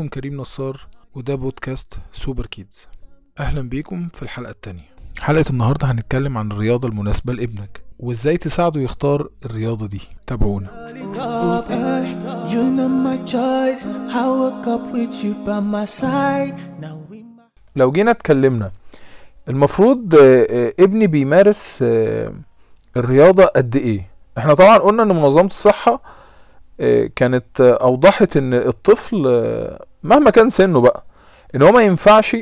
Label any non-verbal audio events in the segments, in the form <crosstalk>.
معاكم كريم نصار وده بودكاست سوبر كيدز. أهلا بيكم في الحلقة التانية. حلقة النهاردة هنتكلم عن الرياضة المناسبة لابنك وإزاي تساعده يختار الرياضة دي. تابعونا. لو جينا اتكلمنا المفروض آه، آه، ابني بيمارس آه، الرياضة قد إيه؟ إحنا طبعا قلنا إن منظمة الصحة كانت أوضحت إن الطفل مهما كان سنه بقى إن هو ما ينفعش آه،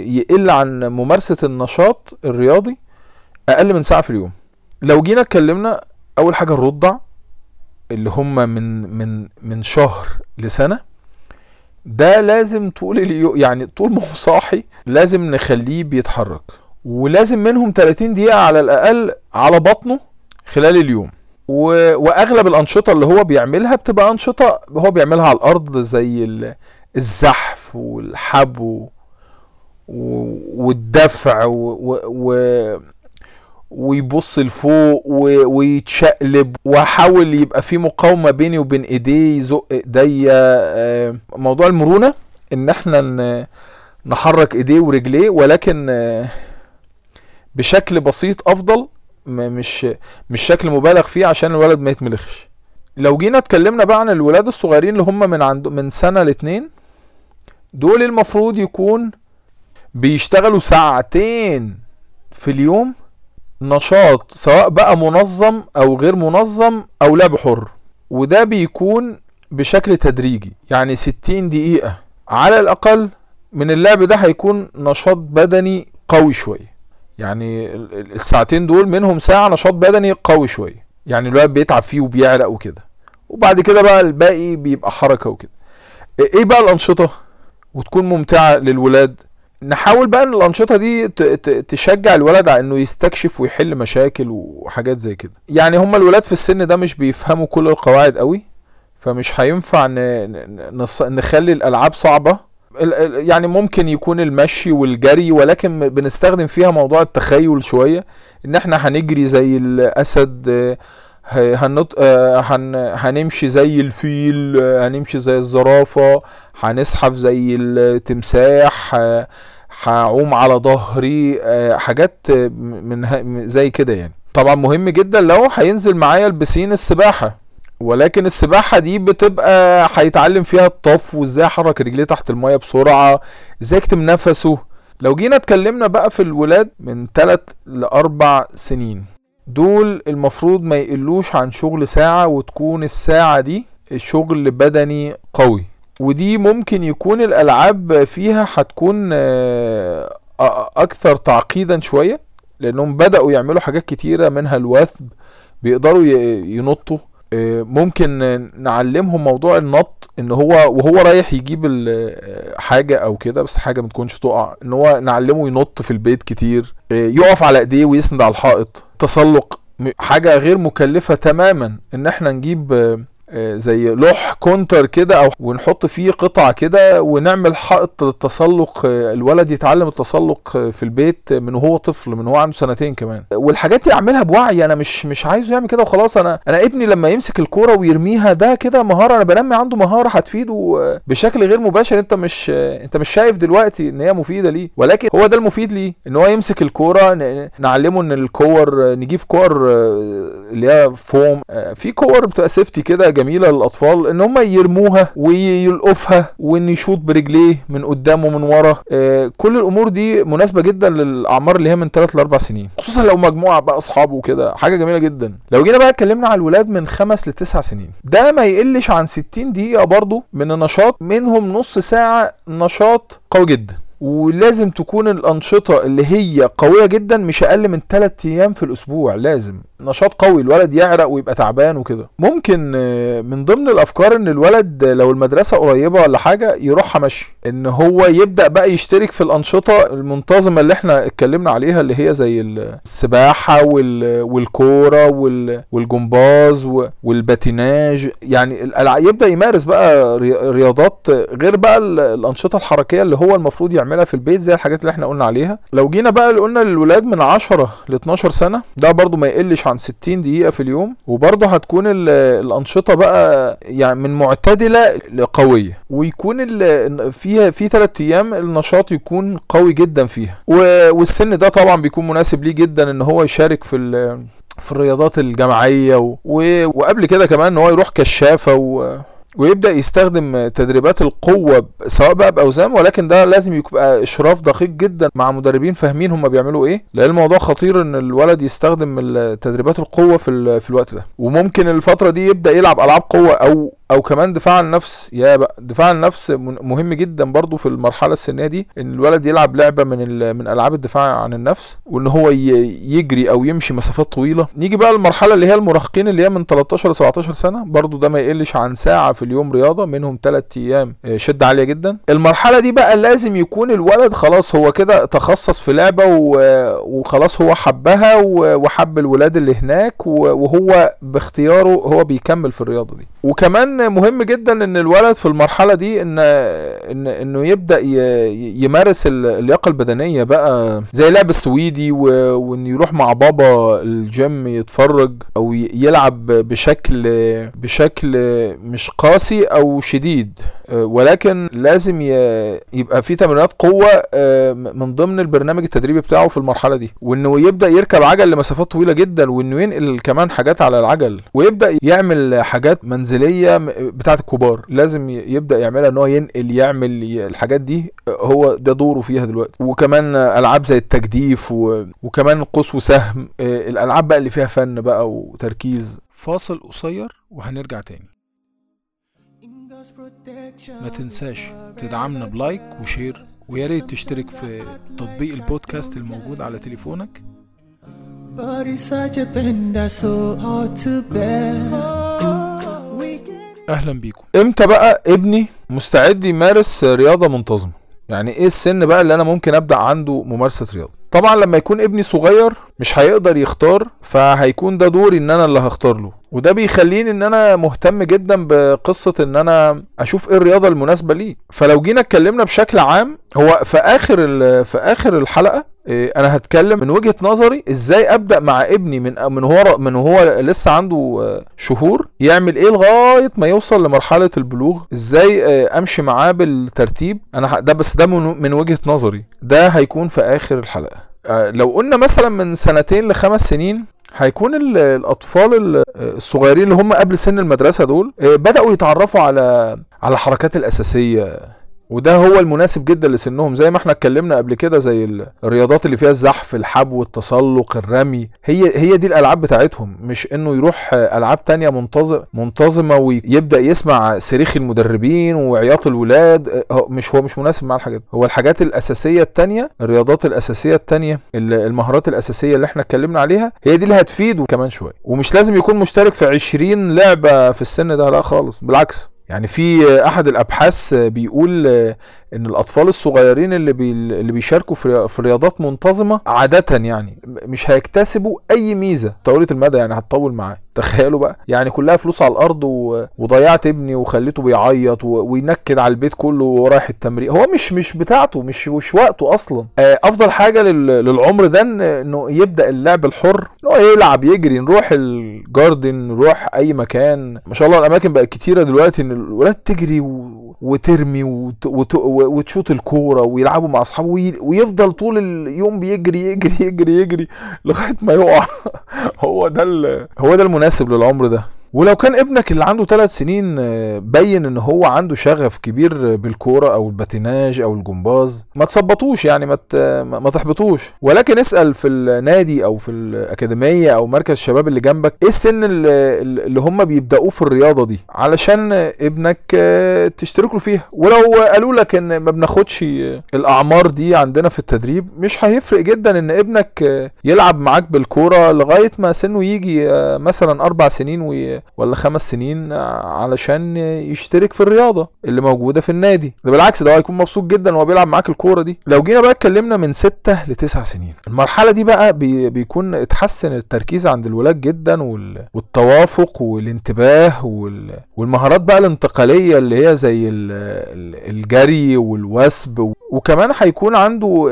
يقل عن ممارسة النشاط الرياضي أقل من ساعة في اليوم. لو جينا اتكلمنا أول حاجة الرضع اللي هم من من من شهر لسنة ده لازم طول اليوم يعني طول ما هو صاحي لازم نخليه بيتحرك. ولازم منهم 30 دقيقة على الأقل على بطنه خلال اليوم. و... وأغلب الأنشطة اللي هو بيعملها بتبقى أنشطة هو بيعملها على الأرض زي ال... الزحف والحبو. والدفع و... و... ويبص لفوق. ويتشقلب واحاول يبقى في مقاومة بيني وبين ايديه يزق ايديا آه، موضوع المرونة ان إحنا. نحرك ايديه ورجليه ولكن آه، بشكل بسيط افضل مش مش شكل مبالغ فيه عشان الولد ما يتملخش لو جينا اتكلمنا بقى عن الولاد الصغيرين اللي هم من عند من سنة لاتنين دول المفروض يكون بيشتغلوا ساعتين في اليوم نشاط سواء بقى منظم أو غير منظم أو لعب حر. وده بيكون بشكل تدريجي يعني 60 دقيقة. على الأقل من اللعب ده هيكون نشاط بدني قوي شوية. يعني ال- ال- الساعتين دول منهم ساعة نشاط بدني قوي شوية. يعني الولد بيتعب فيه وبيعرق وكده. وبعد كده بقى الباقي بيبقى حركة وكده. إيه بقى الأنشطة؟ وتكون ممتعة للولاد. نحاول بقى إن الأنشطة دي تشجع الولد على إنه يستكشف ويحل مشاكل وحاجات زي كده. يعني هم الولاد في السن ده مش بيفهموا كل القواعد قوي فمش هينفع نخلي الألعاب صعبة. يعني ممكن يكون المشي والجري ولكن بنستخدم فيها موضوع التخيل شوية إن إحنا هنجري زي الأسد هنط... آه، هن... هنمشي زي الفيل آه، هنمشي زي الزرافة هنزحف زي التمساح آه، هعوم على ظهري حاجات من زي كده يعني. طبعا مهم جدا لو هينزل معايا البسين السباحة ولكن السباحة دي بتبقى هيتعلم فيها الطف وازاي يحرك رجليه تحت المية بسرعة إزاي يكتم نفسه. لو جينا اتكلمنا بقى في الولاد من 3 لأربع سنين دول المفروض ما يقلوش عن شغل ساعة وتكون الساعة دي شغل بدني قوي. ودي ممكن يكون الألعاب فيها هتكون آه، أكثر تعقيدا شوية لأنهم بدأوا يعملوا حاجات كتيرة منها الوثب بيقدروا ينطوا ممكن نعلمهم موضوع النط إن هو وهو رايح يجيب آه، حاجة أو كده بس حاجة ما تكونش تقع إن هو نعلمه ينط في البيت كتير آه، يقف على إيديه ويسند على الحائط. تسلق حاجة غير مكلفة تماما إن إحنا نجيب آه، زي لوح كونتر كده أو ونحط فيه قطع كده ونعمل حائط للتسلق الولد يتعلم التسلق في البيت من وهو طفل من هو عنده سنتين كمان. والحاجات دي أعملها بوعي أنا مش مش عايزه يعمل كده وخلاص. أنا أنا ابني لما يمسك الكورة ويرميها ده كده مهارة أنا بنمي عنده مهارة هتفيده بشكل غير مباشر. أنت مش أنت مش شايف دلوقتي إن هي مفيدة ليه؟ ولكن هو ده المفيد ليه؟ إن هو يمسك الكورة نعلمه إن الكور نجيب كور اللي هي فوم في كور بتبقى safety كده جميلة للأطفال إن هم يرموها ويلقفها وإن يشوط برجليه من قدام ومن ورا. آه، كل الأمور دي مناسبة جدا للأعمار اللي هي من 3 ل 4 سنين. خصوصا لو مجموعة بقى أصحابه وكده. حاجة جميلة جدا. لو جينا بقى اتكلمنا على الولاد من 5 ل 9 سنين. ده ما يقلش عن 60 دقيقة برضو من النشاط. منهم نص ساعة نشاط قوي جدا. ولازم تكون الأنشطة اللي هي قوية جدا مش أقل من 3 أيام في الأسبوع لازم. نشاط قوي الولد يعرق ويبقى تعبان وكده. ممكن آه، من ضمن الأفكار إن الولد لو المدرسة قريبة ولا حاجة يروحها مشي إن هو يبدأ بقى يشترك في الأنشطة المنتظمة اللي إحنا اتكلمنا عليها اللي هي زي السباحة وال- والكورة وال- والجمباز والباتيناج. يعني يبدأ يمارس بقى ري- رياضات غير بقى ال- الأنشطة الحركية اللي هو المفروض يعملها. في البيت زي الحاجات اللي إحنا قلنا عليها. لو جينا بقى اللي قلنا للولاد من 10 ل 12 سنة ده برضو ما يقلش عن 60 دقيقة في اليوم. وبرضو هتكون ال- الأنشطة بقى يعني من معتدلة لقوية. ويكون فيها في 3 أيام النشاط يكون قوي جدا فيها. والسن ده طبعا بيكون مناسب ليه جدا إن هو يشارك في في الرياضات الجماعية. و... وقبل كده كمان إن هو يروح كشافة و... ويبدأ يستخدم تدريبات القوة سواء بقى بأوزان ولكن ده لازم يبقى إشراف دقيق جدا مع مدربين فاهمين هم بيعملوا إيه لأن الموضوع خطير إن الولد يستخدم تدريبات القوة في في الوقت ده. وممكن الفترة دي يبدأ يلعب ألعاب قوة أو أو كمان دفاع عن النفس. يا بقى دفاع عن النفس مهم جدا برضو في المرحلة السنية دي إن الولد يلعب لعبة من من ألعاب الدفاع عن النفس وإن هو يجري أو يمشي مسافات طويلة. نيجي بقى المرحله اللي هي المراهقين اللي هي من 13 ل 17 سنة. برضو ده ما يقلش عن ساعة في اليوم رياضة منهم 3 أيام آه، شدة عالية جدا. المرحلة دي بقى لازم يكون الولد خلاص هو كده تخصص في لعبة وخلاص هو حبها وحب الولاد اللي هناك وهو باختياره هو بيكمل في الرياضة دي. وكمان مهم جدا إن الولد في المرحلة دي ان ان إنه يبدأ يمارس ال- اللياقة البدنية بقى زي لعب السويدي وان يروح مع بابا الجيم يتفرج أو يلعب بشكل بشكل مش قاسي أو شديد. ولكن لازم يبقى في تمرينات قوة آه، من ضمن البرنامج التدريبي بتاعه في المرحلة دي. وإنه يبدأ يركب عجل لمسافات طويلة جدا وإنه ينقل كمان حاجات على العجل. ويبدأ يعمل حاجات منزلية بتاعه الكبار لازم يبدأ يعملها إن هو ينقل يعمل الحاجات دي هو ده دوره فيها دلوقتي. وكمان ألعاب زي التجديف و... وكمان قوس وسهم آه، الألعاب بقى اللي فيها فن بقى وتركيز. فاصل قصير وهنرجع تاني. ما تنساش تدعمنا ب like و share ويا ريت تشترك في تطبيق البودكاست الموجود على تليفونك. But it's such a pain that's so hard to bear. أهلا بيكم. إمتى بقى ابني مستعد يمارس رياضة منتظمة؟ يعني إيه السن بقى اللي أنا ممكن أبدأ عنده ممارسة رياضة؟ طبعا لما يكون ابني صغير مش هيقدر يختار فهيكون ده دوري إن أنا اللي هختار له. وده بيخليني إن أنا مهتم جدا بقصة إن أنا أشوف إيه الرياضة المناسبة ليه. فلو جينا اتكلمنا بشكل عام هو في آخر في آخر الحلقة إيه، أنا هتكلم من وجهة نظري إزاي أبدأ مع ابني من من هو من هو لسه عنده آه، شهور يعمل إيه لغاية ما يوصل لمرحلة البلوغ إزاي آه، أمشي معاه بالترتيب. أنا ده بس ده من وجهة نظري. ده هيكون في آخر الحلقة. لو قلنا مثلا من سنتين لخمس سنين هيكون ال- الأطفال ال- الصغيرين اللي هم قبل سن المدرسة دول آه، بدأوا يتعرفوا على على الحركات الأساسية. وده هو المناسب جدا لسنهم. زي ما إحنا اتكلمنا قبل كده زي ال- الرياضات اللي فيها الزحف الحبو التسلق الرمي هي هي دي الألعاب بتاعتهم. مش إنه يروح ألعاب تانية منتظم منتظمة ويبدأ يسمع صريخ المدربين وعياط الولاد. هو مش هو مش مناسب مع الحاجات. هو الحاجات الأساسية التانية الرياضات الأساسية التانية ال- المهارات الأساسية اللي إحنا اتكلمنا عليها هي دي اللي هتفيده كمان شوية. ومش لازم يكون مشترك في 20 لعبة في السن ده لا خالص. بالعكس. يعني في أحد الأبحاث بيقول إن الأطفال الصغيرين اللي بي اللي بيشاركوا في رياضات منتظمة عادة يعني مش هيكتسبوا أي ميزة. طويله المدى يعني هتطول معاه. <laughs> تخيلوا بقى. يعني كلها فلوس على الأرض. وضيعت ابني وخليته بيعيط. وينكد على البيت كله ورايح التمرين. هو مش مش بتاعته مش مش وقته أصلا. آه، أفضل حاجة لل... للعمر ده إنه يبدأ اللعب الحر. انه يلعب يجري نروح الجاردن نروح أي مكان. ما شاء الله الأماكن بقت كتيرة دلوقتي إن الولاد تجري. وترمي وت... وت... وتشوط الكورة ويلعبوا مع أصحابه وي... ويفضل طول اليوم بيجري يجري يجري يجري لغاية ما يقع <laughs> هو ده. هو ده المناسب للعمر ده ولو كان ابنك اللي عنده ثلاث سنين آه، بين إن هو عنده شغف كبير بالكورة أو الباتيناج أو الجمباز ما تصبطوش يعني ما ما تحبطوش. ولكن اسأل في النادي أو في الأكاديمية أو مركز الشباب اللي جنبك إيه السن اللي, اللي هم بيبدأوه في الرياضة دي؟ علشان ابنك آه، تشترك له فيها. ولو قالوا لك إن ما بناخدش الأعمار دي عندنا في التدريب مش هيفرق جدا إن ابنك آه، يلعب معاك بالكورة لغاية ما سنه يجي مثلا أربع سنين وي- ولا خمس سنين علشان يشترك في الرياضة اللي موجودة في النادي. ده بالعكس ده هيكون مبسوط جدا وهو بيلعب معاك الكورة دي. لو جينا بقى اتكلمنا من ستة لتسع سنين المرحلة دي بقى بي بيكون اتحسن التركيز عند الولاد جدا وال والتوافق والانتباه وال والمهارات بقى الانتقالية اللي هي زي ال- ال- الجري والوثب وكمان هيكون عنده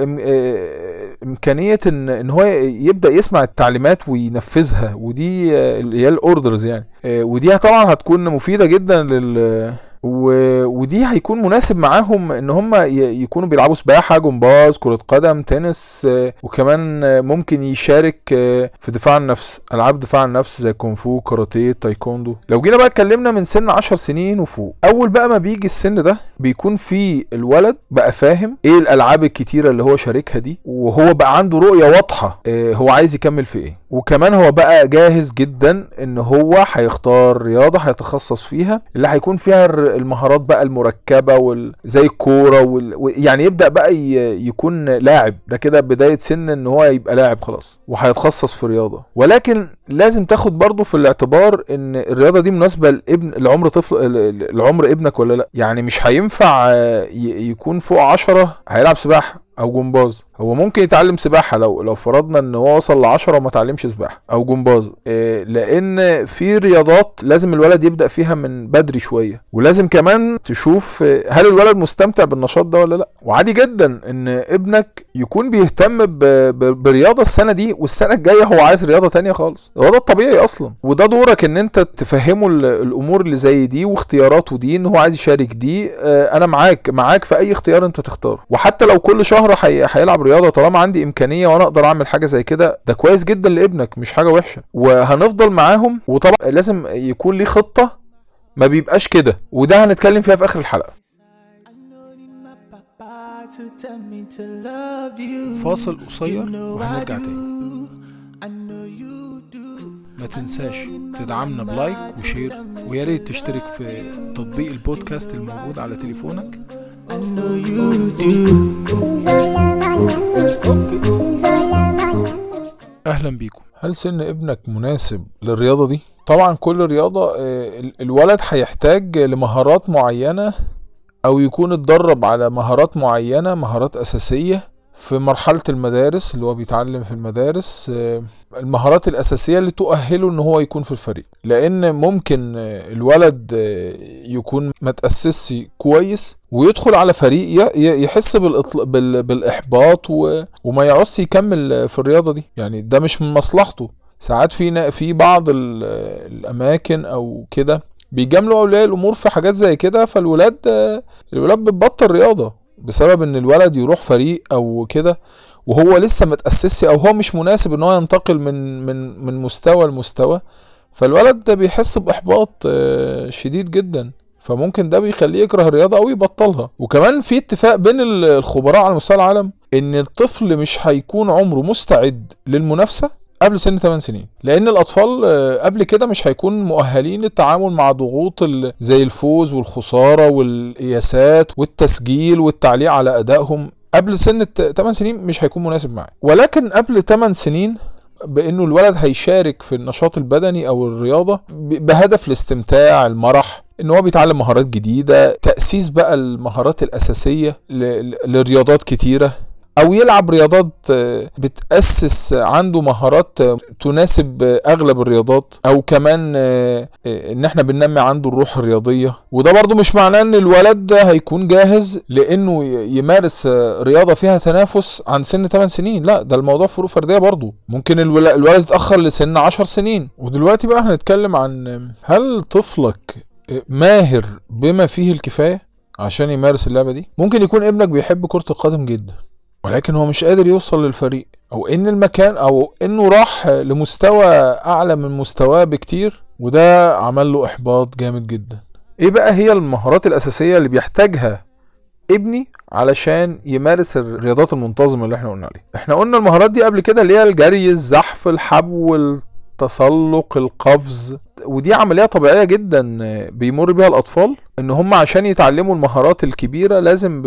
إمكانية ان إن هو يبدأ يسمع التعليمات وينفذها ودي اللي هي ال orders يعني. آه، ودي طبعا هتكون مفيدة جدا لل و... ودي هيكون مناسب معاهم إن هم ي... يكونوا بيلعبوا سباحة جمباز كرة قدم تنس آه، وكمان ممكن يشارك آه، في دفاع النفس ألعاب دفاع النفس زي كونغ فو كاراتيه تايكوندو. لو جينا بقى اتكلمنا من سن 10 سنين وفوق أول بقى ما بيجي السن ده بيكون في الولد بقى فاهم إيه الألعاب الكتيرة اللي هو شاركها دي وهو بقى عنده رؤية واضحة آه، هو عايز يكمل في إيه. وكمان هو بقى جاهز جدا إن هو هيختار رياضة هيتخصص فيها اللي هيكون فيها المهارات بقى المركبة وال... زي الكورة وال... يعني يبدأ بقى ي... يكون لاعب. ده كده بداية سن إن هو يبقى لاعب خلاص وهيتخصص في رياضة. ولكن لازم تاخد برضه في الاعتبار إن الرياضة دي مناسبة لابن لعمر طفل لعمر ابنك ولا لأ. يعني مش هينفع آه، ي... يكون فوق عشرة هيلعب سباحة أو جمباز. هو ممكن يتعلم سباحة لو لو فرضنا إن هو وصل لعشرة وما اتعلمش سباحة أو جمباز إيه لأن في رياضات لازم الولد يبدأ فيها من بدري شوية ولازم كمان تشوف آه، هل الولد مستمتع بالنشاط ده ولا لأ. وعادي جدا إن ابنك يكون بيهتم برياضة السنة دي والسنة الجاية هو عايز رياضة تانية خالص. هو ده الطبيعي أصلا. وده دورك إن أنت تفهمه ال- الأمور اللي زي دي واختياراته دي إن هو عايز يشارك دي آه، أنا معاك معاك في أي اختيار أنت تختاره. وحتى لو كل شهر هي- هيلعب رياضة طالما عندي إمكانية وأنا أقدر أعمل حاجة زي كده ده كويس جدا لابنك مش حاجة وحشة. وهنفضل معاهم وطبعا لازم يكون ليه خطة ما بيبقاش كده. وده هنتكلم فيها في آخر الحلقة. فاصل قصير وهنرجع تاني. ما تنساش تدعمنا ب like و share ويا ريت تشترك في تطبيق البودكاست الموجود على تليفونك. Know you do. أهلا بيكم. هل سن ابنك مناسب للرياضة دي؟ طبعا كل رياضة آه، ال- الولد هيحتاج لمهارات معينة أو يكون اتدرب على مهارات معينة مهارات أساسية في مرحلة المدارس اللي هو بيتعلم في المدارس آه، المهارات الأساسية اللي تؤهله إن هو يكون في الفريق. لأن ممكن آه، الولد آه، يكون ما تأسسش كويس ويدخل على فريق يحس بالإطل... بال... بالإحباط و... وما يعوزش يكمل في الرياضة دي. يعني ده مش من مصلحته. ساعات في في بعض ال... الأماكن أو كده بيجاملوا أولياء الأمور في حاجات زي كده فالولاد الولاد بتبطل رياضة. بسبب إن الولد يروح فريق أو كده وهو لسه ما تأسسش أو هو مش مناسب إن هو ينتقل من من من مستوى لمستوى فالولد ده بيحس بإحباط آه، شديد جدا. فممكن ده بيخليه يكره الرياضة أو يبطلها. وكمان في اتفاق بين ال- الخبراء على مستوى العالم إن الطفل مش هيكون عمره مستعد للمنافسة قبل سن 8 سنين. لأن الأطفال آه، قبل كده مش هيكون مؤهلين للتعامل مع ضغوط زي الفوز والخسارة والقياسات والتسجيل والتعليق على أدائهم. قبل سن 8 سنين مش هيكون مناسب معاه ولكن قبل 8 سنين بإنه الولد هيشارك في النشاط البدني أو الرياضة بهدف الاستمتاع المرح إن هو بيتعلم مهارات جديدة تأسيس بقى المهارات الأساسية لرياضات كتيرة. أو يلعب رياضات آه، بتأسس عنده مهارات آه، تناسب آه، أغلب الرياضات أو كمان إن إحنا بننمي عنده الروح الرياضية. وده برضو مش معناه إن الولد ده هيكون جاهز لإنه يمارس رياضة فيها تنافس عن سن 8 سنين. لا ده الموضوع فروق فردية برضو. ممكن الول- الولد يتأخر لسن 10 سنين. ودلوقتي بقى هنتكلم عن آه، هل طفلك ماهر بما فيه الكفاية عشان يمارس اللعبة دي؟ ممكن يكون ابنك بيحب كرة القدم جدا. ولكن هو مش قادر يوصل للفريق. أو إن المكان أو إنه راح لمستوى أعلى من مستواه بكتير وده عمل له إحباط جامد جدا. إيه بقى هي المهارات الأساسية اللي بيحتاجها ابني علشان يمارس الرياضات المنتظمة اللي إحنا قلنا عليها؟ إحنا قلنا المهارات دي قبل كده اللي هي الجري الزحف الحبو التسلق القفز. ودي عملية طبيعية جدا بيمر بيها الأطفال إن هم عشان يتعلموا المهارات الكبيرة لازم.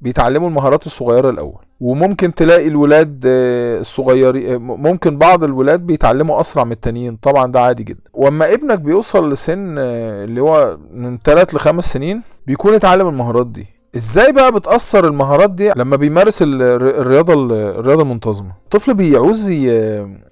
بيتعلموا المهارات الصغيرة الأول. وممكن تلاقي الولاد الصغيرين ممكن بعض الولاد بيتعلموا أسرع من التانيين. طبعا ده عادي جدا. وأما ابنك بيوصل لسن اللي هو من 3 ل 5 سنين بيكون اتعلم المهارات دي. إزاي بقى بتأثر المهارات دي؟ لما بيمارس الرياضة الرياضة المنتظمة. الطفل بيعوز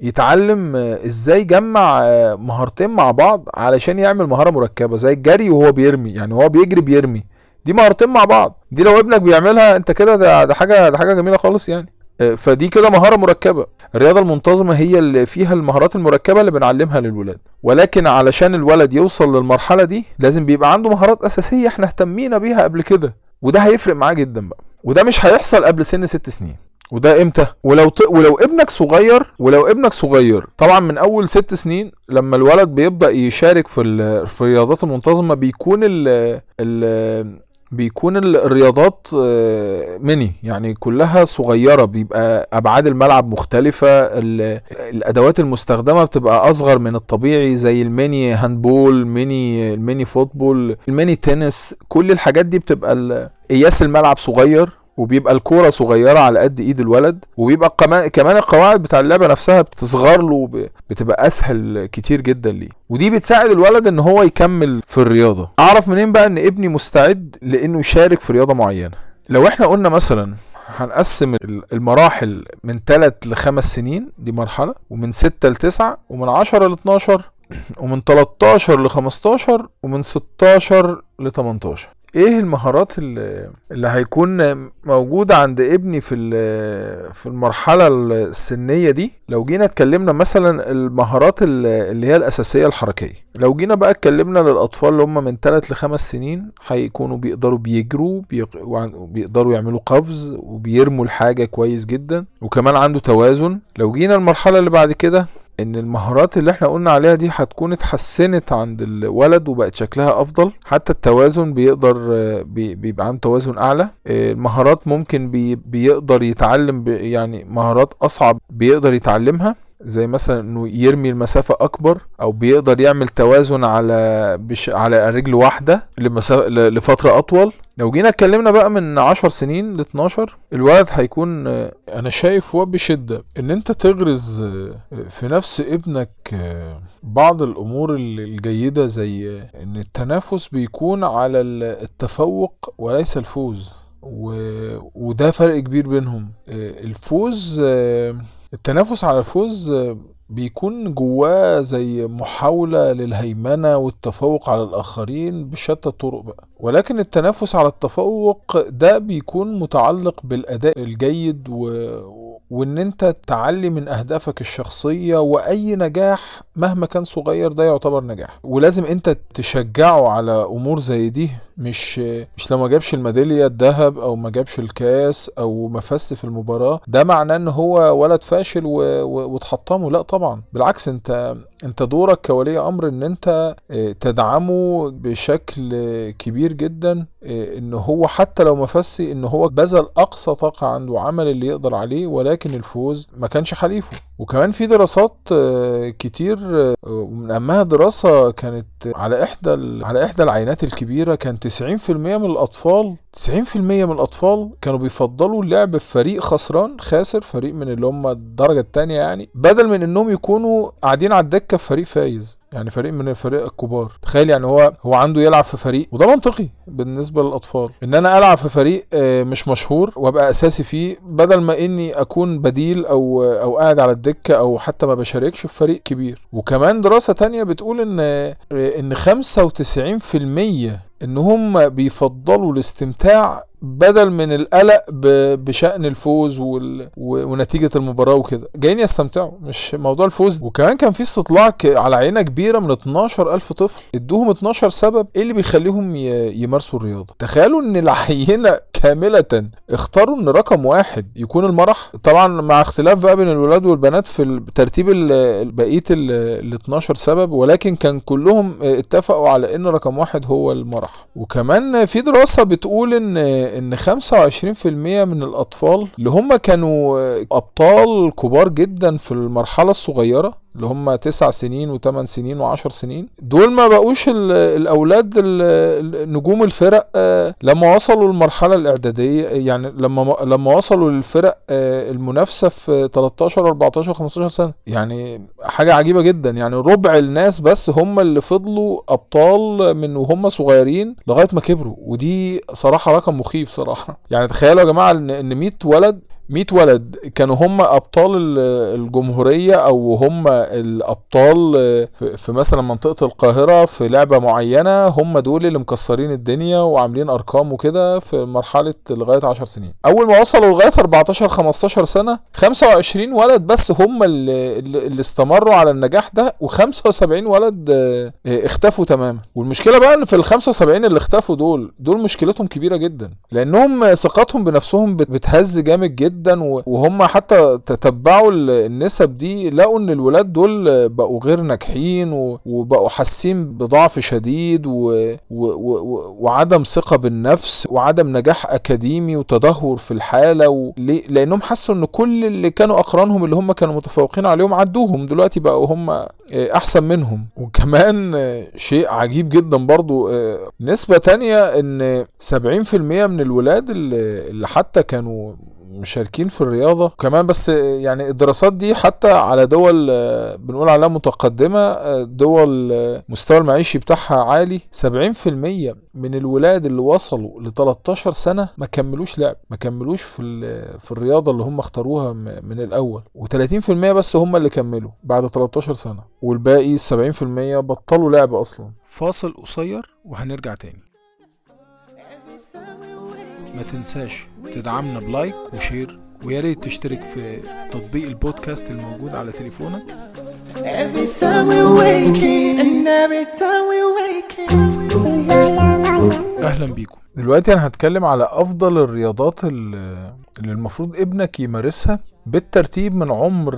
يتعلم إزاي يجمع مهارتين مع بعض علشان يعمل مهارة مركبة زي الجري وهو بيرمي. يعني هو بيجري بيرمي. دي مهارتين مع بعض. دي لو ابنك بيعملها انت كده ده, ده حاجة ده حاجة جميلة خالص يعني. فدي كده مهارة مركبة. الرياضة المنتظمة هي اللي فيها المهارات المركبة اللي بنعلمها للولاد. ولكن علشان الولد يوصل للمرحلة دي لازم بيبقى عنده مهارات أساسية إحنا اهتمينا بيها قبل كده. وده هيفرق معاه جدا بقى. وده مش هيحصل قبل سن ست سنين. وده إمتى؟ ولو ت... ولو ابنك صغير ولو ابنك صغير طبعا من أول ست سنين لما الولد بيبدأ يشارك في ال... في الرياضات المنتظمة بيكون ال... ال... بيكون الرياضات ميني يعني كلها صغيرة بيبقى أبعاد الملعب مختلفة الأدوات المستخدمة بتبقى أصغر من الطبيعي زي ال mini handball mini ال mini football ال mini tennis كل الحاجات دي بتبقى قياس الملعب صغير. وبيبقى الكورة صغيرة على قد إيد الولد وبيبقى كمان كمان القواعد بتاع اللعبة نفسها بتصغر له بتبقى أسهل كتير جدا ليه. ودي بتساعد الولد إن هو يكمل في الرياضة. أعرف منين بقى إن ابني مستعد لإنه يشارك في رياضة معينة؟ لو إحنا قلنا مثلا هنقسم المراحل من 3 ل 5 سنين دي مرحلة ومن 6 ل 9 ومن 10 ل 12 ومن 13 ل 15 ومن 16 ل 18 إيه المهارات اللي, اللي هيكون موجودة عند ابني في في المرحلة السنية دي؟ لو جينا اتكلمنا مثلا المهارات اللي هي الأساسية الحركية. لو جينا بقى اتكلمنا للأطفال اللي هم من 3 ل 5 سنين هيكونوا بيقدروا بيجروا بيقدروا يعملوا قفز وبيرموا الحاجة كويس جدا وكمان عنده توازن. لو جينا المرحلة اللي بعد كده إن المهارات اللي إحنا قلنا عليها دي هتكون اتحسنت عند الولد وبقت شكلها أفضل. حتى التوازن بيقدر بيبقى عنده توازن أعلى. المهارات ممكن بي بيقدر يتعلم يعني مهارات أصعب بيقدر يتعلمها. زي مثلا إنه يرمي المسافة أكبر أو بيقدر يعمل توازن على بش على رجل واحدة لمسافة لفترة أطول. لو جينا اتكلمنا بقى من 10 سنين ل 12 الولد هيكون أنا شايف وبشدة إن أنت تغرز في نفس ابنك بعض الأمور الجيدة زي إن التنافس بيكون على التفوق وليس الفوز. و... وده فرق كبير بينهم. الفوز التنافس على الفوز بيكون جواه زي محاولة للهيمنة والتفوق على الآخرين بشتى الطرق بقى. ولكن التنافس على التفوق ده بيكون متعلق بالأداء الجيد و... وإن أنت تعلي من أهدافك الشخصية وأي نجاح مهما كان صغير ده يعتبر نجاح. ولازم أنت تشجعه على أمور زي دي مش مش لو ما جابش الميدالية الذهب أو ما جابش الكاس أو ما فاز في المباراة ده معناه إن هو ولد فاشل وتحطمه لا طبعا. بالعكس أنت أنت دورك كولي أمر إن أنت تدعمه بشكل كبير جدا إن هو حتى لو ما فازش إن هو بذل أقصى طاقة عنده عمل اللي يقدر عليه ولكن الفوز ما كانش حليفه. وكمان في دراسات كتير ومن أهمها دراسة كانت على إحدى على إحدى العينات الكبيرة كان 90% من الأطفال 90% من الأطفال كانوا بيفضلوا اللعب في فريق خسران خاسر فريق من اللي هم الدرجة الثانية يعني بدل من إنهم يكونوا قاعدين على الدكة في فريق فايز يعني فريق من الفريق الكبار. تخيل يعني هو هو عنده يلعب في فريق وده منطقي بالنسبة للأطفال إن أنا ألعب في فريق مش مشهور وأبقى أساسي فيه بدل ما إني أكون بديل أو أو قاعد على الدكة أو حتى ما بشاركش في فريق كبير. وكمان دراسة تانية بتقول إن إن 95% إن هم بيفضلوا الاستمتاع بدل من القلق بشأن الفوز وال... ونتيجة المباراة وكده. جايين يستمتعوا مش موضوع الفوز وكمان كان في استطلاع على عينة كبيرة من 12 ألف طفل ادوهم 12 سبب إيه اللي بيخليهم ي... يمارسوا الرياضة. تخيلوا إن العينة كاملة اختاروا إن رقم واحد يكون المرح. طبعا مع اختلاف بقى بين الولاد والبنات في ترتيب بقية ال 12 سبب ولكن كان كلهم اتفقوا على إن رقم واحد هو المرح. وكمان في دراسة بتقول إن إن 25% من الأطفال اللي هم كانوا أبطال كبار جدا في المرحلة الصغيرة اللي هم تسع سنين وثمان سنين وعشر سنين. دول ما بقوش ال- الأولاد ال- ال- نجوم الفرق آه، لما وصلوا المرحله الإعدادية يعني لما لما وصلوا للفرق آه، المنافسة في 13 14 15 سنة يعني حاجة عجيبة جدا. يعني ربع الناس بس هم اللي فضلوا أبطال من وهم صغيرين لغاية ما كبروا. ودي صراحة رقم مخيف صراحة. يعني تخيلوا يا جماعة ان 100 ولد 100 ولد. كانوا هم أبطال ال- الجمهورية أو هم الأبطال في- مثلا منطقة القاهرة في لعبة معينة. هم دول اللي مكسرين الدنيا وعاملين أرقام وكده في مرحلة لغاية 10 سنين. أول ما وصلوا لغاية 14 15 سنة 25 ولد بس هم اللي, اللي استمروا على النجاح ده و75 ولد آه، اختفوا تماما. والمشكلة بقى إن في ال 75 اللي اختفوا دول دول مشكلتهم كبيرة جدا. لأنهم ثقتهم بنفسهم بت- بتهز جامد جدا. و- وهم حتى تتبعوا ال- النسب دي لقوا إن الولاد دول بقوا غير ناجحين وبقوا حاسين بضعف شديد و... و... و... وعدم ثقة بالنفس وعدم نجاح أكاديمي وتدهور في الحالة و... ليه؟ لأنهم حسوا إن كل اللي كانوا أقرانهم اللي هم كانوا متفوقين عليهم عدوهم دلوقتي بقوا هم آه، أحسن منهم وكمان آه، شيء عجيب جدا برضو آه، نسبة تانية إن 70% من الولاد اللي حتى كانوا مشاركين في الرياضة. كمان بس يعني الدراسات دي حتى على دول آه، بنقول عليها متقدمة آه، دول آه، مستوى المعيشي بتاعها عالي. 70% من الولاد اللي وصلوا ل 13 سنة ما كملوش لعب ما كملوش في في الرياضة اللي هم اختاروها من الأول. و30% بس هم اللي كملوا بعد 13 سنة. والباقي 70% بطلوا لعب أصلا. فاصل قصير وهنرجع تاني. ما تنساش تدعمنا ب like و share ويا ريت تشترك في تطبيق البودكاست الموجود على تليفونك. Every time waking, and every time waking. أهلا بيكم. دلوقتي أنا هتكلم على أفضل الرياضات ال- اللي المفروض ابنك يمارسها بالترتيب من عمر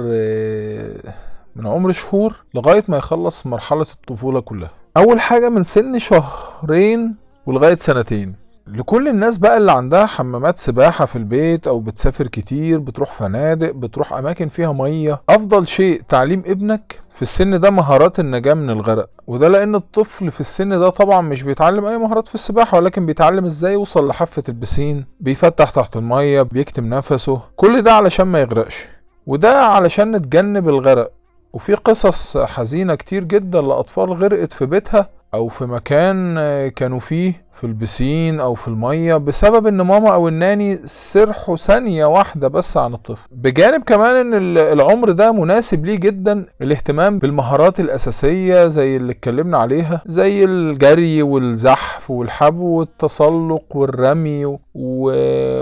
من عمر شهور لغاية ما يخلص مرحلة الطفولة كلها. أول حاجة من سن شهرين ولغاية سنتين. لكل الناس بقى اللي عندها حمامات سباحة في البيت أو بتسافر كتير بتروح فنادق بتروح أماكن فيها مية. أفضل شيء تعليم ابنك في السن ده مهارات النجاة من الغرق. وده لأن الطفل في السن ده طبعا مش بيتعلم أي مهارات في السباحة ولكن بيتعلم إزاي يوصل لحافة البسين. بيفتح تحت المية بيكتم نفسه. كل ده علشان ما يغرقش. وده علشان نتجنب الغرق. وفي قصص حزينة كتير جدا لأطفال غرقت في بيتها أو في مكان كانوا فيه في البسين أو في المية بسبب إن ماما أو الناني سرحوا ثانية واحدة بس عن الطفل. بجانب كمان ال- العمر ده مناسب ليه جدا الاهتمام بالمهارات الأساسية زي اللي اتكلمنا عليها زي الجري والزحف والحبو والتسلق والرمي و...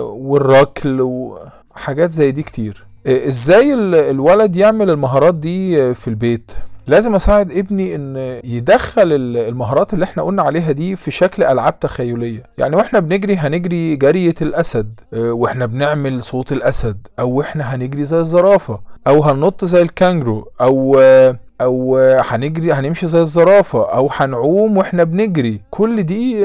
والركل وحاجات زي دي كتير. إزاي ال- الولد يعمل المهارات دي في البيت؟ لازم أساعد ابني إن يدخل ال- المهارات اللي إحنا قلنا عليها دي في شكل ألعاب تخيلية. يعني وإحنا بنجري هنجري جرية الأسد آه، وإحنا بنعمل صوت الأسد أو إحنا هنجري زي الزرافة أو هننط زي الكانجرو أو آه، أو آه، هنجري هنمشي زي الزرافة أو هنعوم وإحنا بنجري. كل دي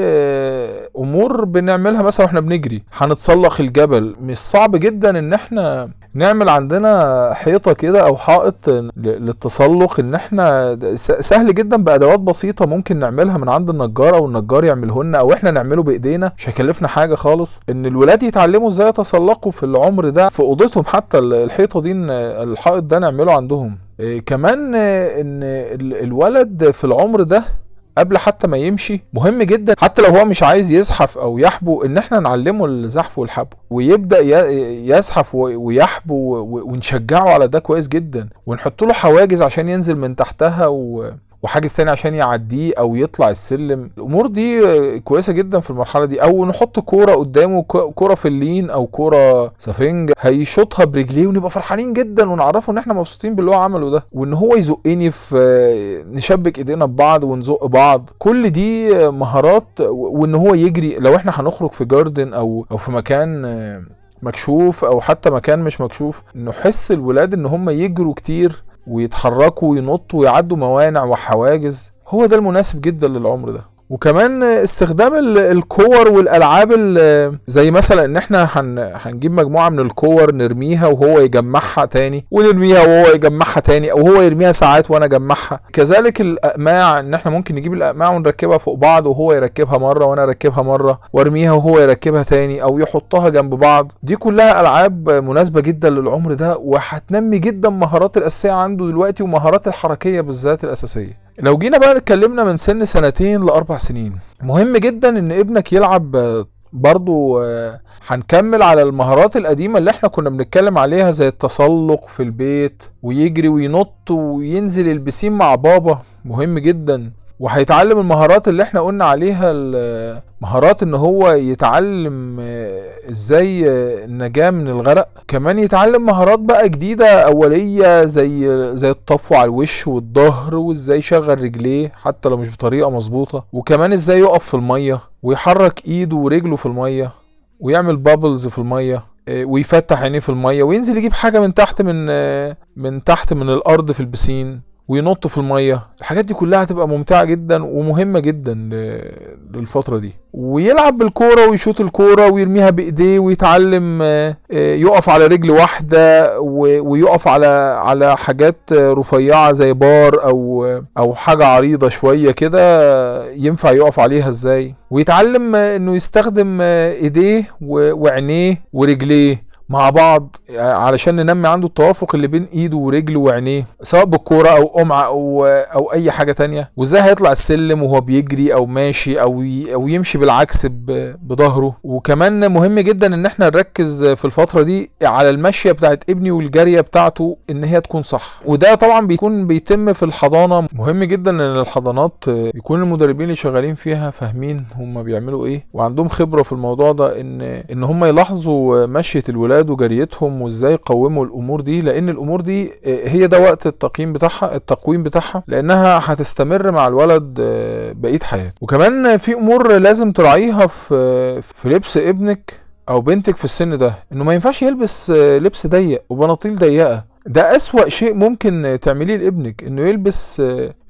أمور بنعملها مثلا وإحنا بنجري. هنتسلق الجبل. مش صعب جدا إن إحنا نعمل عندنا حيطة كده أو حائط للتسلق إن إحنا سهل جدا بأدوات بسيطة ممكن نعملها من عند النجار أو النجار يعمله لنا أو إحنا نعمله بإيدينا. مش هيكلفنا حاجة خالص. إن الولاد يتعلموا إزاي يتسلقوا في العمر ده في أوضتهم حتى ال- الحيطة دي الحائط ده نعمله عندهم. إيه كمان إن ال- الولد في العمر ده قبل حتى ما يمشي مهم جدا حتى لو هو مش عايز يزحف أو يحبو إن إحنا نعلمه الزحف والحبو ويبدأ يزحف ويحبو ونشجعه على ده كويس جدا ونحط له حواجز عشان ينزل من تحتها و... وحاجز تاني عشان يعديه أو يطلع السلم. الأمور دي كويسة جدا في المرحلة دي. أو نحط كورة قدامه كورة في اللين أو كورة سفنج هيشوطها برجليه ونبقى فرحانين جدا ونعرفه إن إحنا مبسوطين باللي هو عمله ده. وإن هو يزقني في نشبك إيدينا ببعض ونزق بعض. كل دي مهارات وإن هو يجري. لو إحنا هنخرج في جاردن أو أو في مكان مكشوف أو حتى مكان مش مكشوف نحس الولاد إن هم يجروا كتير. ويتحركوا وينطوا ويعدوا موانع وحواجز هو ده المناسب جدا للعمر ده. وكمان استخدام الكور والألعاب زي مثلا إن إحنا هنجيب مجموعة من الكور نرميها وهو يجمعها تاني ونرميها وهو يجمعها تاني أو هو يرميها ساعات وأنا أجمعها. كذلك الأقماع إن إحنا ممكن نجيب الأقماع ونركبها فوق بعض وهو يركبها مرة وأنا أركبها مرة وأرميها وهو يركبها تاني أو يحطها جنب بعض. دي كلها ألعاب مناسبة جدا للعمر ده وهتنمي جدا مهارات الأساسية عنده دلوقتي ومهارات الحركية بالذات الأساسية. لو جينا بقى اتكلمنا من سن سنتين لأربع سنين. مهم جدا إن ابنك يلعب برضو هنكمل على المهارات القديمة اللي إحنا كنا بنتكلم عليها زي التسلق في البيت ويجري وينط وينزل البسين مع بابا. مهم جدا. وهيتعلم المهارات اللي إحنا قلنا عليها مهارات ان هو يتعلم آه، إزاي آه، النجاة من الغرق. كمان يتعلم مهارات بقى جديدة أولية زي زي الطفو على الوش والظهر وازاي يشغل رجليه حتى لو مش بطريقة مظبوطة. وكمان إزاي يقف في المية ويحرك ايده ورجله في المية ويعمل بابلز في المية آه، ويفتح عينيه في المية وينزل يجيب حاجة من تحت من من تحت من الأرض في البسين. وينط في المية. الحاجات دي كلها هتبقى ممتعة جدا ومهمة جدا للفترة دي. ويلعب بالكورة ويشوط الكورة ويرميها بإيديه ويتعلم آه، آه، يقف على رجل واحدة ويقف على على حاجات رفيعة زي بار أو أو حاجة عريضة شوية كده ينفع يقف عليها إزاي؟ ويتعلم إنه يستخدم إيديه وعينيه ورجليه. مع بعض علشان ننمي عنده التوافق اللي بين ايده ورجله وعينيه سواء بالكورة أو قمعة أو أو اي حاجة تانية. وازاي هيطلع السلم وهو بيجري أو ماشي أو أو يمشي بالعكس بظهره. وكمان مهم جدا ان إحنا نركز في الفترة دي على المشية بتاعت ابني والجارية بتاعته ان هي تكون صح. وده طبعا بيكون بيتم في الحضانة. مهم جدا ان الحضانات يكون المدربين اللي شغالين فيها فاهمين هم بيعملوا إيه. وعندهم خبرة في الموضوع ده ان ان هم يلاحظوا مشية الولاد الأولاد وجريتهم وإزاي يقوموا الأمور دي لأن الأمور دي آه، هي ده وقت التقييم بتاعها التقويم بتاعها لأنها هتستمر مع الولد آه، بقية حياته. وكمان في أمور لازم تراعيها في في لبس ابنك أو بنتك في السن ده إنه ما ينفعش يلبس آه، لبس ضيق وبناطيل ضيقة. ده أسوأ شيء ممكن تعمليه لابنك إنه يلبس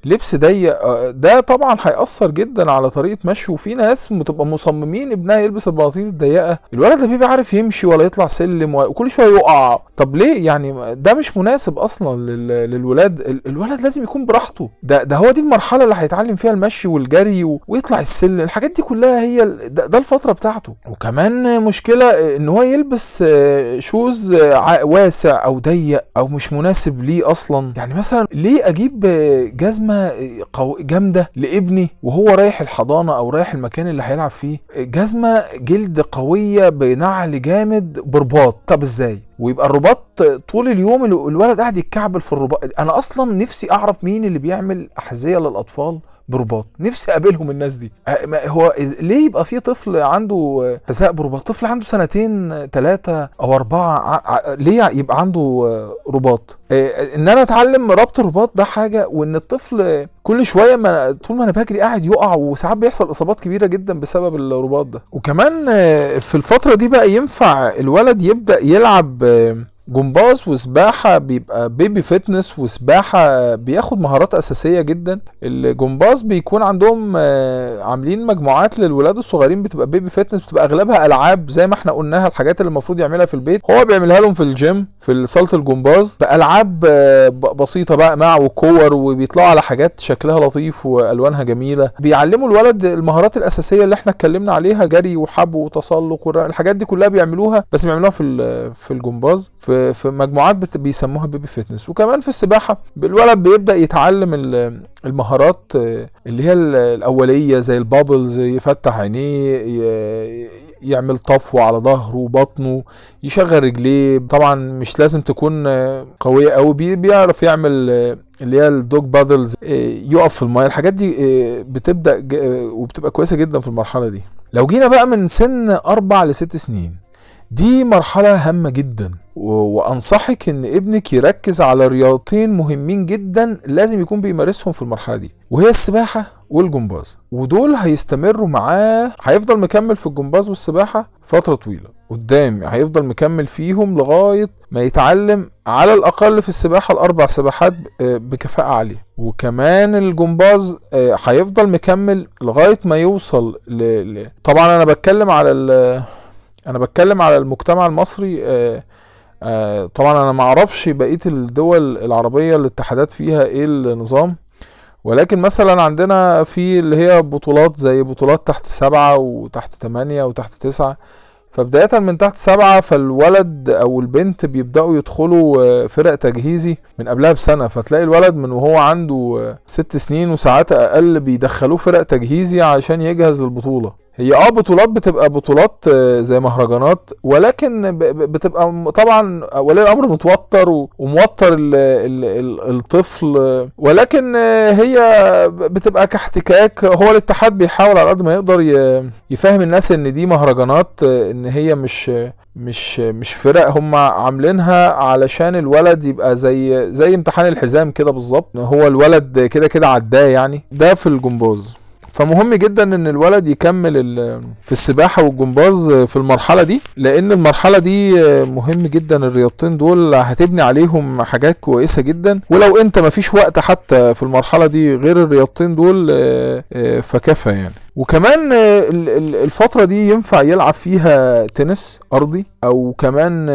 لبس ضيق آه، ده طبعا هيأثر جدا على طريقة مشي وفي ناس بتبقى مصممين ابنها يلبس البناطيل الضيقة. الولد ده بيبقى عارف يمشي ولا يطلع سلم وكل شوية يقع. طب ليه؟ يعني ده مش مناسب أصلا للولاد. الولد لازم يكون براحته. ده ده هو دي المرحلة اللي هيتعلم فيها المشي والجري ويطلع السلم. الحاجات دي كلها هي ده, ده الفترة بتاعته. وكمان مشكلة إن هو يلبس آه، شوز آه، واسع أو ضيق أو مش مناسب ليه أصلا. يعني مثلا ليه أجيب جزمة قو... جامدة لابني وهو رايح الحضانة أو رايح المكان اللي هيلعب فيه جزمة جلد قوية بنعل جامد برباط. طب إزاي؟ ويبقى الرباط طول اليوم الولد قاعد يتكعبل في الرباط. أنا أصلا نفسي أعرف مين اللي بيعمل أحذية للأطفال برباط. نفسي أقابلهم الناس دي. هو ليه يبقى في طفل عنده حذاء برباط؟ طفل عنده سنتين ثلاثة أو أربعة ليه يبقى عنده رباط؟ إن أنا أتعلم ربط الرباط ده حاجة وإن الطفل كل شوية ما طول ما أنا بجري قاعد يقع وساعات بيحصل إصابات كبيرة جدا بسبب الرباط ده. وكمان في الفترة دي بقى ينفع الولد يبدأ يلعب um, جمباز وسباحة بيبقى baby fitness وسباحة بياخد مهارات أساسية جدا. الجمباز بيكون عندهم آه، عاملين مجموعات للولاد الصغيرين بتبقى baby fitness بتبقى أغلبها ألعاب زي ما إحنا قلناها الحاجات اللي المفروض يعملها في البيت. هو بيعملها لهم في الجيم في صالة الجمباز. بألعاب آه، بسيطة بقى مع وكور وبيطلعوا على حاجات شكلها لطيف وألوانها جميلة. بيعلموا الولد المهارات الأساسية اللي إحنا اتكلمنا عليها جري وحبو وتسلق الحاجات دي كلها بيعملوها بس بيعملوها في في الجمباز. في في مجموعات بيسموها baby fitness وكمان في السباحة الولد بيبدأ يتعلم ال- المهارات آه، اللي هي ال- الأولية زي ال bubbles يفتح عينيه يعمل طفو على ظهره وبطنه يشغل رجليه. طبعا مش لازم تكون آه، قوية قوي بي- بيعرف يعمل آه، اللي هي ال dog paddles يقف في المايه الحاجات دي بتبدأ وبتبقى كويسة جدا في المرحلة دي. لو جينا بقى من سن أربع لست سنين دي مرحلة هامة جدا. و- وأنصحك إن ابنك يركز على رياضتين مهمين جدا لازم يكون بيمارسهم في المرحلة دي وهي السباحة والجمباز. ودول هيستمروا معاه هيفضل مكمل في الجمباز والسباحة فترة طويلة. قدام هيفضل مكمل فيهم لغاية ما يتعلم على الأقل في السباحة الأربع سباحات ب- آه، بكفاءة عالية. وكمان الجمباز آه، هيفضل مكمل لغاية ما يوصل ل... طبعا أنا بتكلم على ال... أنا بتكلم على المجتمع المصري آه، طبعا أنا ما أعرفش بقية الدول العربية الاتحادات فيها إيه النظام. ولكن مثلا عندنا في اللي هي بطولات زي بطولات تحت سبعة وتحت تمانية وتحت تسعة. فبداية من تحت سبعة فالولد أو البنت بيبدأوا يدخلوا آه، فرق تجهيزي من قبلها بسنة. فتلاقي الولد من وهو عنده آه، ست سنين وساعات أقل بيدخلوه فرق تجهيزي عشان يجهز للبطولة. هي آه بطولات بتبقى بطولات آه، زي مهرجانات ولكن بتبقى طبعا ولي الأمر متوتر وموتر ال ال ال الطفل آه، ولكن آه، هي بتبقى كاحتكاك. هو الاتحاد بيحاول على قد ما يقدر يفهم الناس إن دي مهرجانات آه، إن هي مش مش مش فرق هم عاملينها علشان الولد يبقى زي زي امتحان الحزام كده بالظبط. هو الولد كده كده عداه يعني. ده في الجمباز. فمهم جدا إن الولد يكمل في السباحة والجمباز في المرحلة دي لأن المرحلة دي مهم جدا الرياضتين دول هتبني عليهم حاجات كويسة جدا. ولو أنت مفيش وقت حتى في المرحلة دي غير الرياضتين دول آه، آه، فكفى يعني. وكمان ال- ال- الفترة دي ينفع يلعب فيها تنس أرضي أو كمان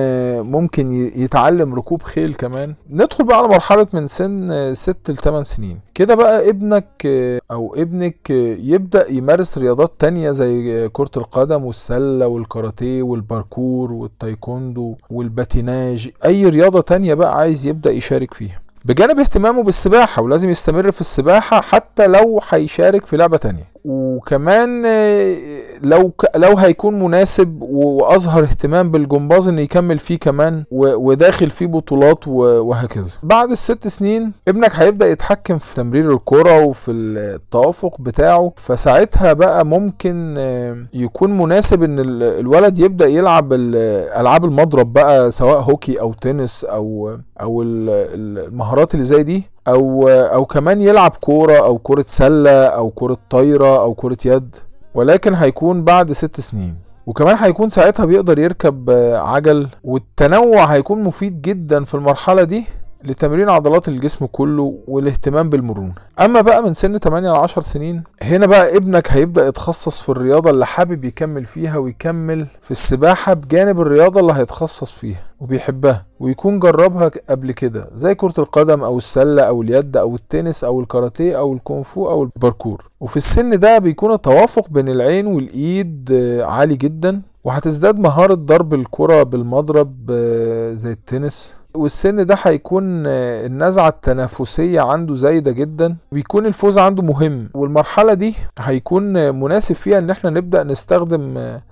ممكن يتعلم ركوب خيل كمان. ندخل بقى على مرحلة من سن آه، ست لتمن سنين. كده بقى ابنك أو ابنك يبدأ يمارس رياضات تانية زي كرة القدم والسلة والكاراتيه والباركور والتايكوندو والباتيناج. أي رياضة تانية بقى عايز يبدأ يشارك فيها. بجانب اهتمامه بالسباحة ولازم يستمر في السباحة حتى لو هيشارك في لعبة تانية. وكمان آه، لو لو هيكون مناسب وأظهر اهتمام بالجمباز ان يكمل فيه كمان وداخل فيه بطولات وهكذا. بعد الست سنين ابنك هيبدأ يتحكم في تمرير الكرة وفي التوافق بتاعه فساعتها بقى ممكن آه، يكون مناسب إن ال- الولد يبدأ يلعب ال- ألعاب المضرب بقى سواء هوكي أو تنس أو أو ال- ال- المهارات اللي زي دي. أو أو كمان يلعب كورة أو كره سلة أو كره طايرة أو كره يد ولكن هيكون بعد ست سنين. وكمان هيكون ساعتها بيقدر يركب عجل والتنوع هيكون مفيد جدا في المرحلة دي. لتمرين عضلات الجسم كله والاهتمام بالمرونة. أما بقى من سن 8 ل 10 سنين هنا بقى ابنك هيبدأ يتخصص في الرياضة اللي حابب يكمل فيها ويكمل في السباحة بجانب الرياضة اللي هيتخصص فيها وبيحبها ويكون جربها قبل كده زي كرة القدم أو السلة أو اليد أو التنس أو الكاراتيه أو الكونغ فو أو الباركور. وفي السن ده بيكون التوافق بين العين والإيد آه، عالي جدا. وهتزداد مهارة ضرب الكرة بالمضرب آه، زي التنس. والسن ده هيكون آه، النزعة التنافسية عنده زايدة جدا. بيكون الفوز عنده مهم. والمرحلة دي هيكون مناسب فيها إن إحنا نبدأ نستخدم آه،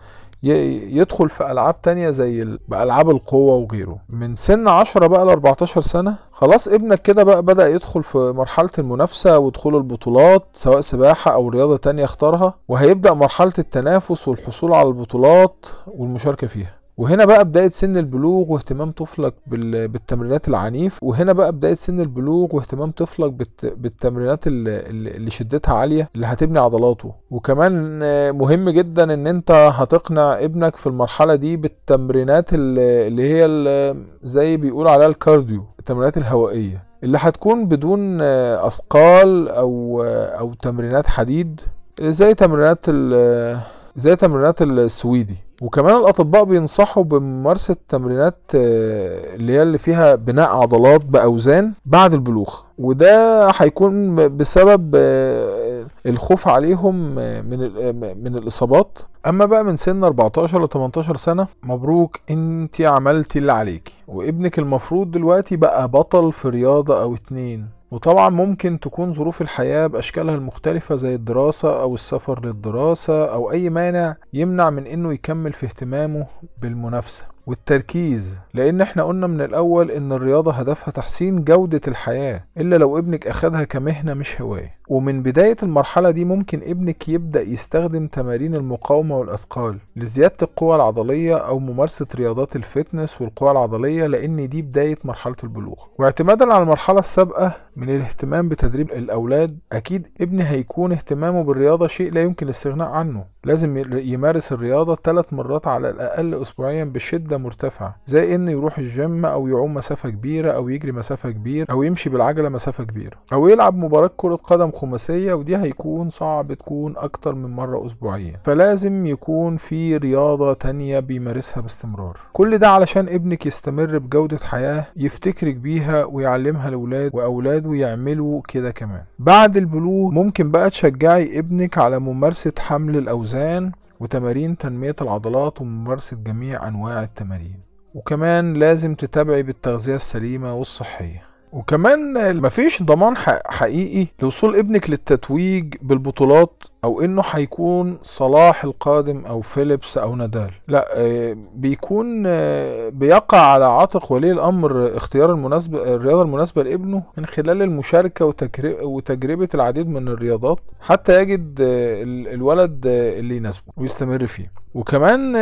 يدخل في ألعاب تانية زي ال- بألعاب القوة وغيره. من سن 10 بقى ل 14 سنة خلاص ابنك كده بقى بدأ يدخل في مرحلة المنافسة ودخول البطولات سواء سباحة أو رياضة تانية اختارها وهيبدأ مرحلة التنافس والحصول على البطولات والمشاركة فيها. وهنا بقى بداية سن البلوغ واهتمام طفلك بال- بالتمرينات العنيف وهنا بقى بداية سن البلوغ واهتمام طفلك بالت- بالتمرينات اللي, شدتها عالية اللي هتبني عضلاته. وكمان مهم جدا إن أنت هتقنع ابنك في المرحلة دي بالتمرينات اللي هي زي بيقول عليها الكارديو التمرينات الهوائية اللي هتكون بدون أثقال أو أو تمرينات حديد زي تمرينات زي تمرينات السويدي. وكمان الأطباء بينصحوا بممارسة تمرينات آه، اللي هي اللي فيها بناء عضلات بأوزان بعد البلوغ وده هيكون بسبب آه، الخوف عليهم من من الإصابات. أما بقى من سن 14 ل 18 سنة مبروك انت عملتي اللي عليكي. وابنك المفروض دلوقتي بقى بطل في رياضة أو اتنين. وطبعا ممكن تكون ظروف الحياة بأشكالها المختلفة زي الدراسة أو السفر للدراسة أو أي مانع يمنع من إنه يكمل في اهتمامه بالمنافسة والتركيز. لأن إحنا قلنا من الأول إن الرياضة هدفها تحسين جودة الحياة إلا لو ابنك أخدها كمهنة مش هواية. ومن بداية المرحلة دي ممكن ابنك يبدأ يستخدم تمارين المقاومة والأثقال لزيادة القوى العضلية أو ممارسة رياضات الفتنس والقوى العضلية لأن دي بداية مرحلة البلوغ. واعتمادا على المرحلة السابقة من الاهتمام بتدريب الأولاد أكيد ابني هيكون اهتمامه بالرياضة شيء لا يمكن الاستغناء عنه. لازم يمارس الرياضة ثلاث مرات على الأقل أسبوعيا بشدة مرتفعة زي إنه يروح الجيم أو يعوم مسافة كبيرة أو يجري مسافة كبيرة أو يمشي بالعجلة مسافة كبيرة أو يلعب مباراة كرة قدم خماسية ودي هيكون صعب تكون أكتر من مرة أسبوعيا فلازم يكون في رياضة تانية بيمارسها باستمرار. كل ده علشان ابنك يستمر بجودة حياة يفتكرك بيها ويعلمها لأولاد وأولاده يعملوا كده كمان. بعد البلوغ ممكن بقى تشجعي ابنك على ممارسة حمل الأوزان وتمارين تنمية العضلات وممارسة جميع أنواع التمارين. وكمان لازم تتابعي بالتغذية السليمة والصحية. وكمان مفيش ضمان حقيقي لوصول ابنك للتتويج بالبطولات أو إنه هيكون صلاح القادم أو فيليبس أو نادال. لا بيكون بيقع على عاتق ولي الأمر اختيار المناسبة الرياضة المناسبة لابنه من خلال المشاركة وتجربة العديد من الرياضات حتى يجد الولد اللي يناسبه ويستمر فيه. وكمان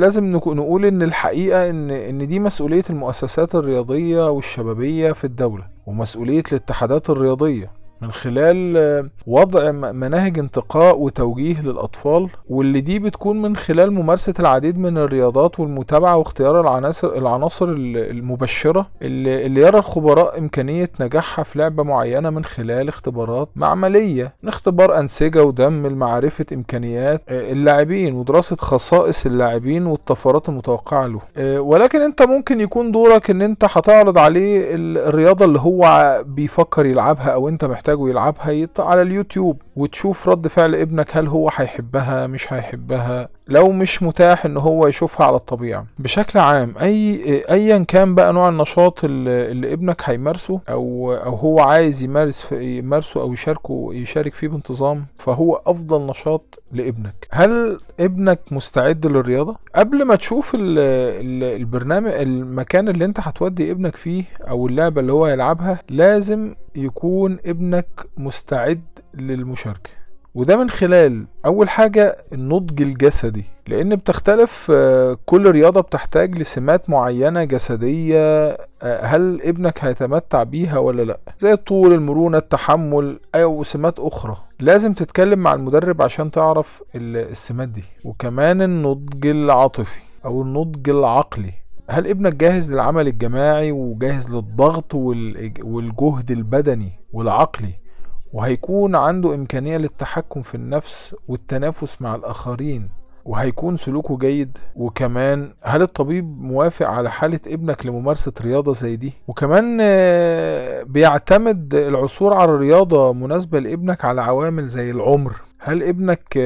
لازم نقول إن الحقيقة إن إن دي مسؤولية المؤسسات الرياضية والشبابية في الدولة ومسؤولية الاتحادات الرياضية. من خلال وضع مناهج انتقاء وتوجيه للأطفال واللي دي بتكون من خلال ممارسة العديد من الرياضات والمتابعة واختيار العناصر العناصر المبشرة اللي, اللي يرى الخبراء إمكانية نجاحها في لعبة معينة من خلال اختبارات معملية اختبار أنسجة ودم لمعرفة إمكانيات اللاعبين ودراسة خصائص اللاعبين والطفرات المتوقعة له. ولكن أنت ممكن يكون دورك إن أنت هتعرض عليه الرياضة اللي هو بيفكر يلعبها أو أنت محتاج محتاجه يلعبها على اليوتيوب وتشوف رد فعل ابنك هل هو هيحبها مش هيحبها. لو مش متاح إن هو يشوفها على الطبيعة. بشكل عام أي ايا كان بقى نوع النشاط اللي, ابنك هيمارسه أو أو هو عايز يمارس يمارسه أو يشاركه يشارك فيه بانتظام فهو أفضل نشاط لابنك. هل ابنك مستعد للرياضة؟ قبل ما تشوف ال ال البرنامج المكان اللي أنت هتودي ابنك فيه أو اللعبة اللي هو يلعبها لازم يكون ابنك مستعد للمشاركة. وده من خلال أول حاجة النضج الجسدي لأن بتختلف كل رياضة بتحتاج لسمات معينة جسدية هل ابنك هيتمتع بيها ولا لأ؟ زي الطول المرونة التحمل أو سمات أخرى. لازم تتكلم مع المدرب عشان تعرف السمات دي. وكمان النضج العاطفي أو النضج العقلي. هل ابنك جاهز للعمل الجماعي وجاهز للضغط والجهد البدني والعقلي؟ وهيكون عنده إمكانية للتحكم في النفس والتنافس مع الآخرين وهيكون سلوكه جيد. وكمان هل الطبيب موافق على حالة ابنك لممارسة رياضة زي دي؟ وكمان بيعتمد العثور على رياضة مناسبة لابنك على عوامل زي العمر. هل ابنك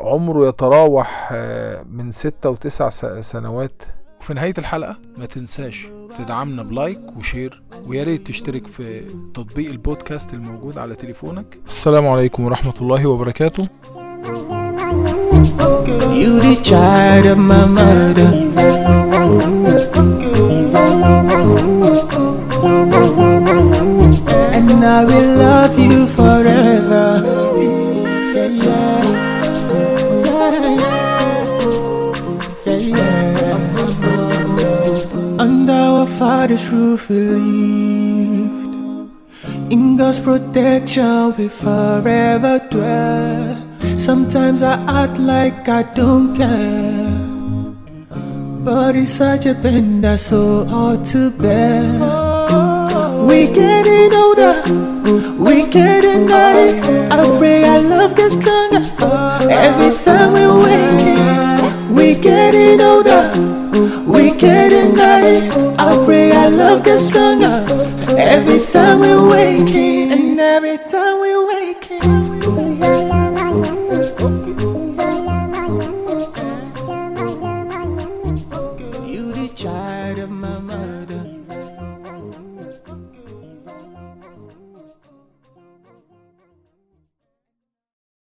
عمره يتراوح من ستة وتسع سنوات؟ وفي نهاية الحلقة ما تنساش تدعمنا ب like و share ويا ريت تشترك في تطبيق البودكاست الموجود على تليفونك. السلام عليكم ورحمة الله وبركاته. Child of my mother. And I will love you. Roof we lived. In God's protection we forever dwell. Sometimes I act like I don't care. But it's such a pain that's so hard to bear. We getting older, we getting older. I pray our love gets stronger every time we wake. We getting older, we getting older. I pray our love gets stronger every time we wake. In and every time we